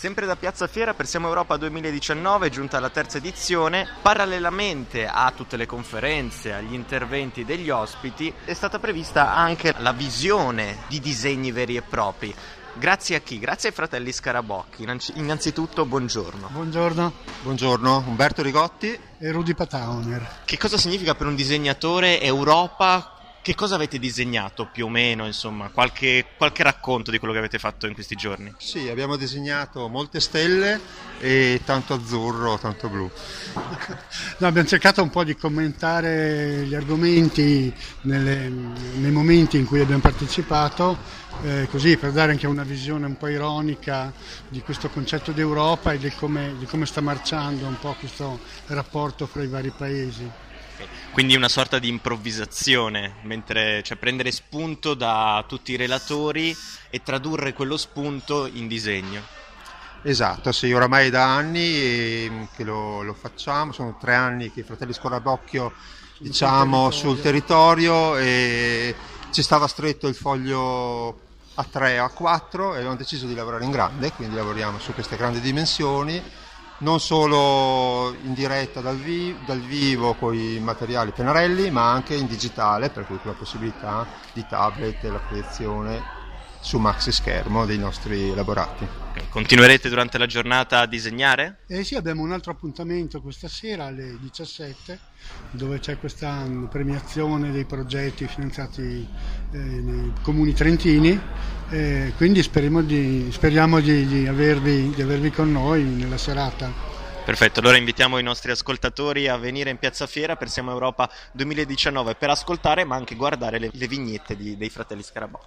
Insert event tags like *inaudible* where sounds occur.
Sempre da Piazza Fiera per Siamo Europa 2019 è giunta la terza edizione. Parallelamente a tutte le conferenze, agli interventi degli ospiti, è stata prevista anche la visione di disegni veri e propri. Grazie a chi? Grazie ai fratelli Scarabocchi. Innanzitutto buongiorno. Buongiorno. Buongiorno, Umberto Rigotti e Rudy Patauner. Che cosa significa per un disegnatore Europa che cosa avete disegnato più o meno, insomma, qualche, qualche, racconto di quello che avete fatto in questi giorni? Sì, abbiamo disegnato molte stelle e tanto azzurro, tanto blu. *laughs* no, abbiamo cercato un po' di commentare gli argomenti nelle, nei momenti in cui abbiamo partecipato, eh, così per dare anche una visione un po' ironica di questo concetto d'Europa e di come, di come sta marciando un po' questo rapporto fra i vari paesi. Quindi una sorta di improvvisazione, mentre, cioè prendere spunto da tutti i relatori e tradurre quello spunto in disegno. Esatto, sì, oramai da anni ehm, che lo, lo facciamo, sono tre anni che i fratelli Scorabocchio diciamo sul territorio e ci stava stretto il foglio a 3 o a 4 e abbiamo deciso di lavorare in grande, quindi lavoriamo su queste grandi dimensioni non solo in diretta dal, vi- dal vivo con i materiali pennarelli, ma anche in digitale, per cui con la possibilità di tablet e la proiezione su maxi schermo dei nostri elaborati. Continuerete durante la giornata a disegnare? Eh sì, abbiamo un altro appuntamento questa sera alle 17 dove c'è questa premiazione dei progetti finanziati eh, nei comuni trentini, eh, quindi di, speriamo di, di, avervi, di avervi con noi nella serata. Perfetto, allora invitiamo i nostri ascoltatori a venire in Piazza Fiera per Siamo Europa 2019 per ascoltare ma anche guardare le, le vignette di, dei fratelli Scarabocchi.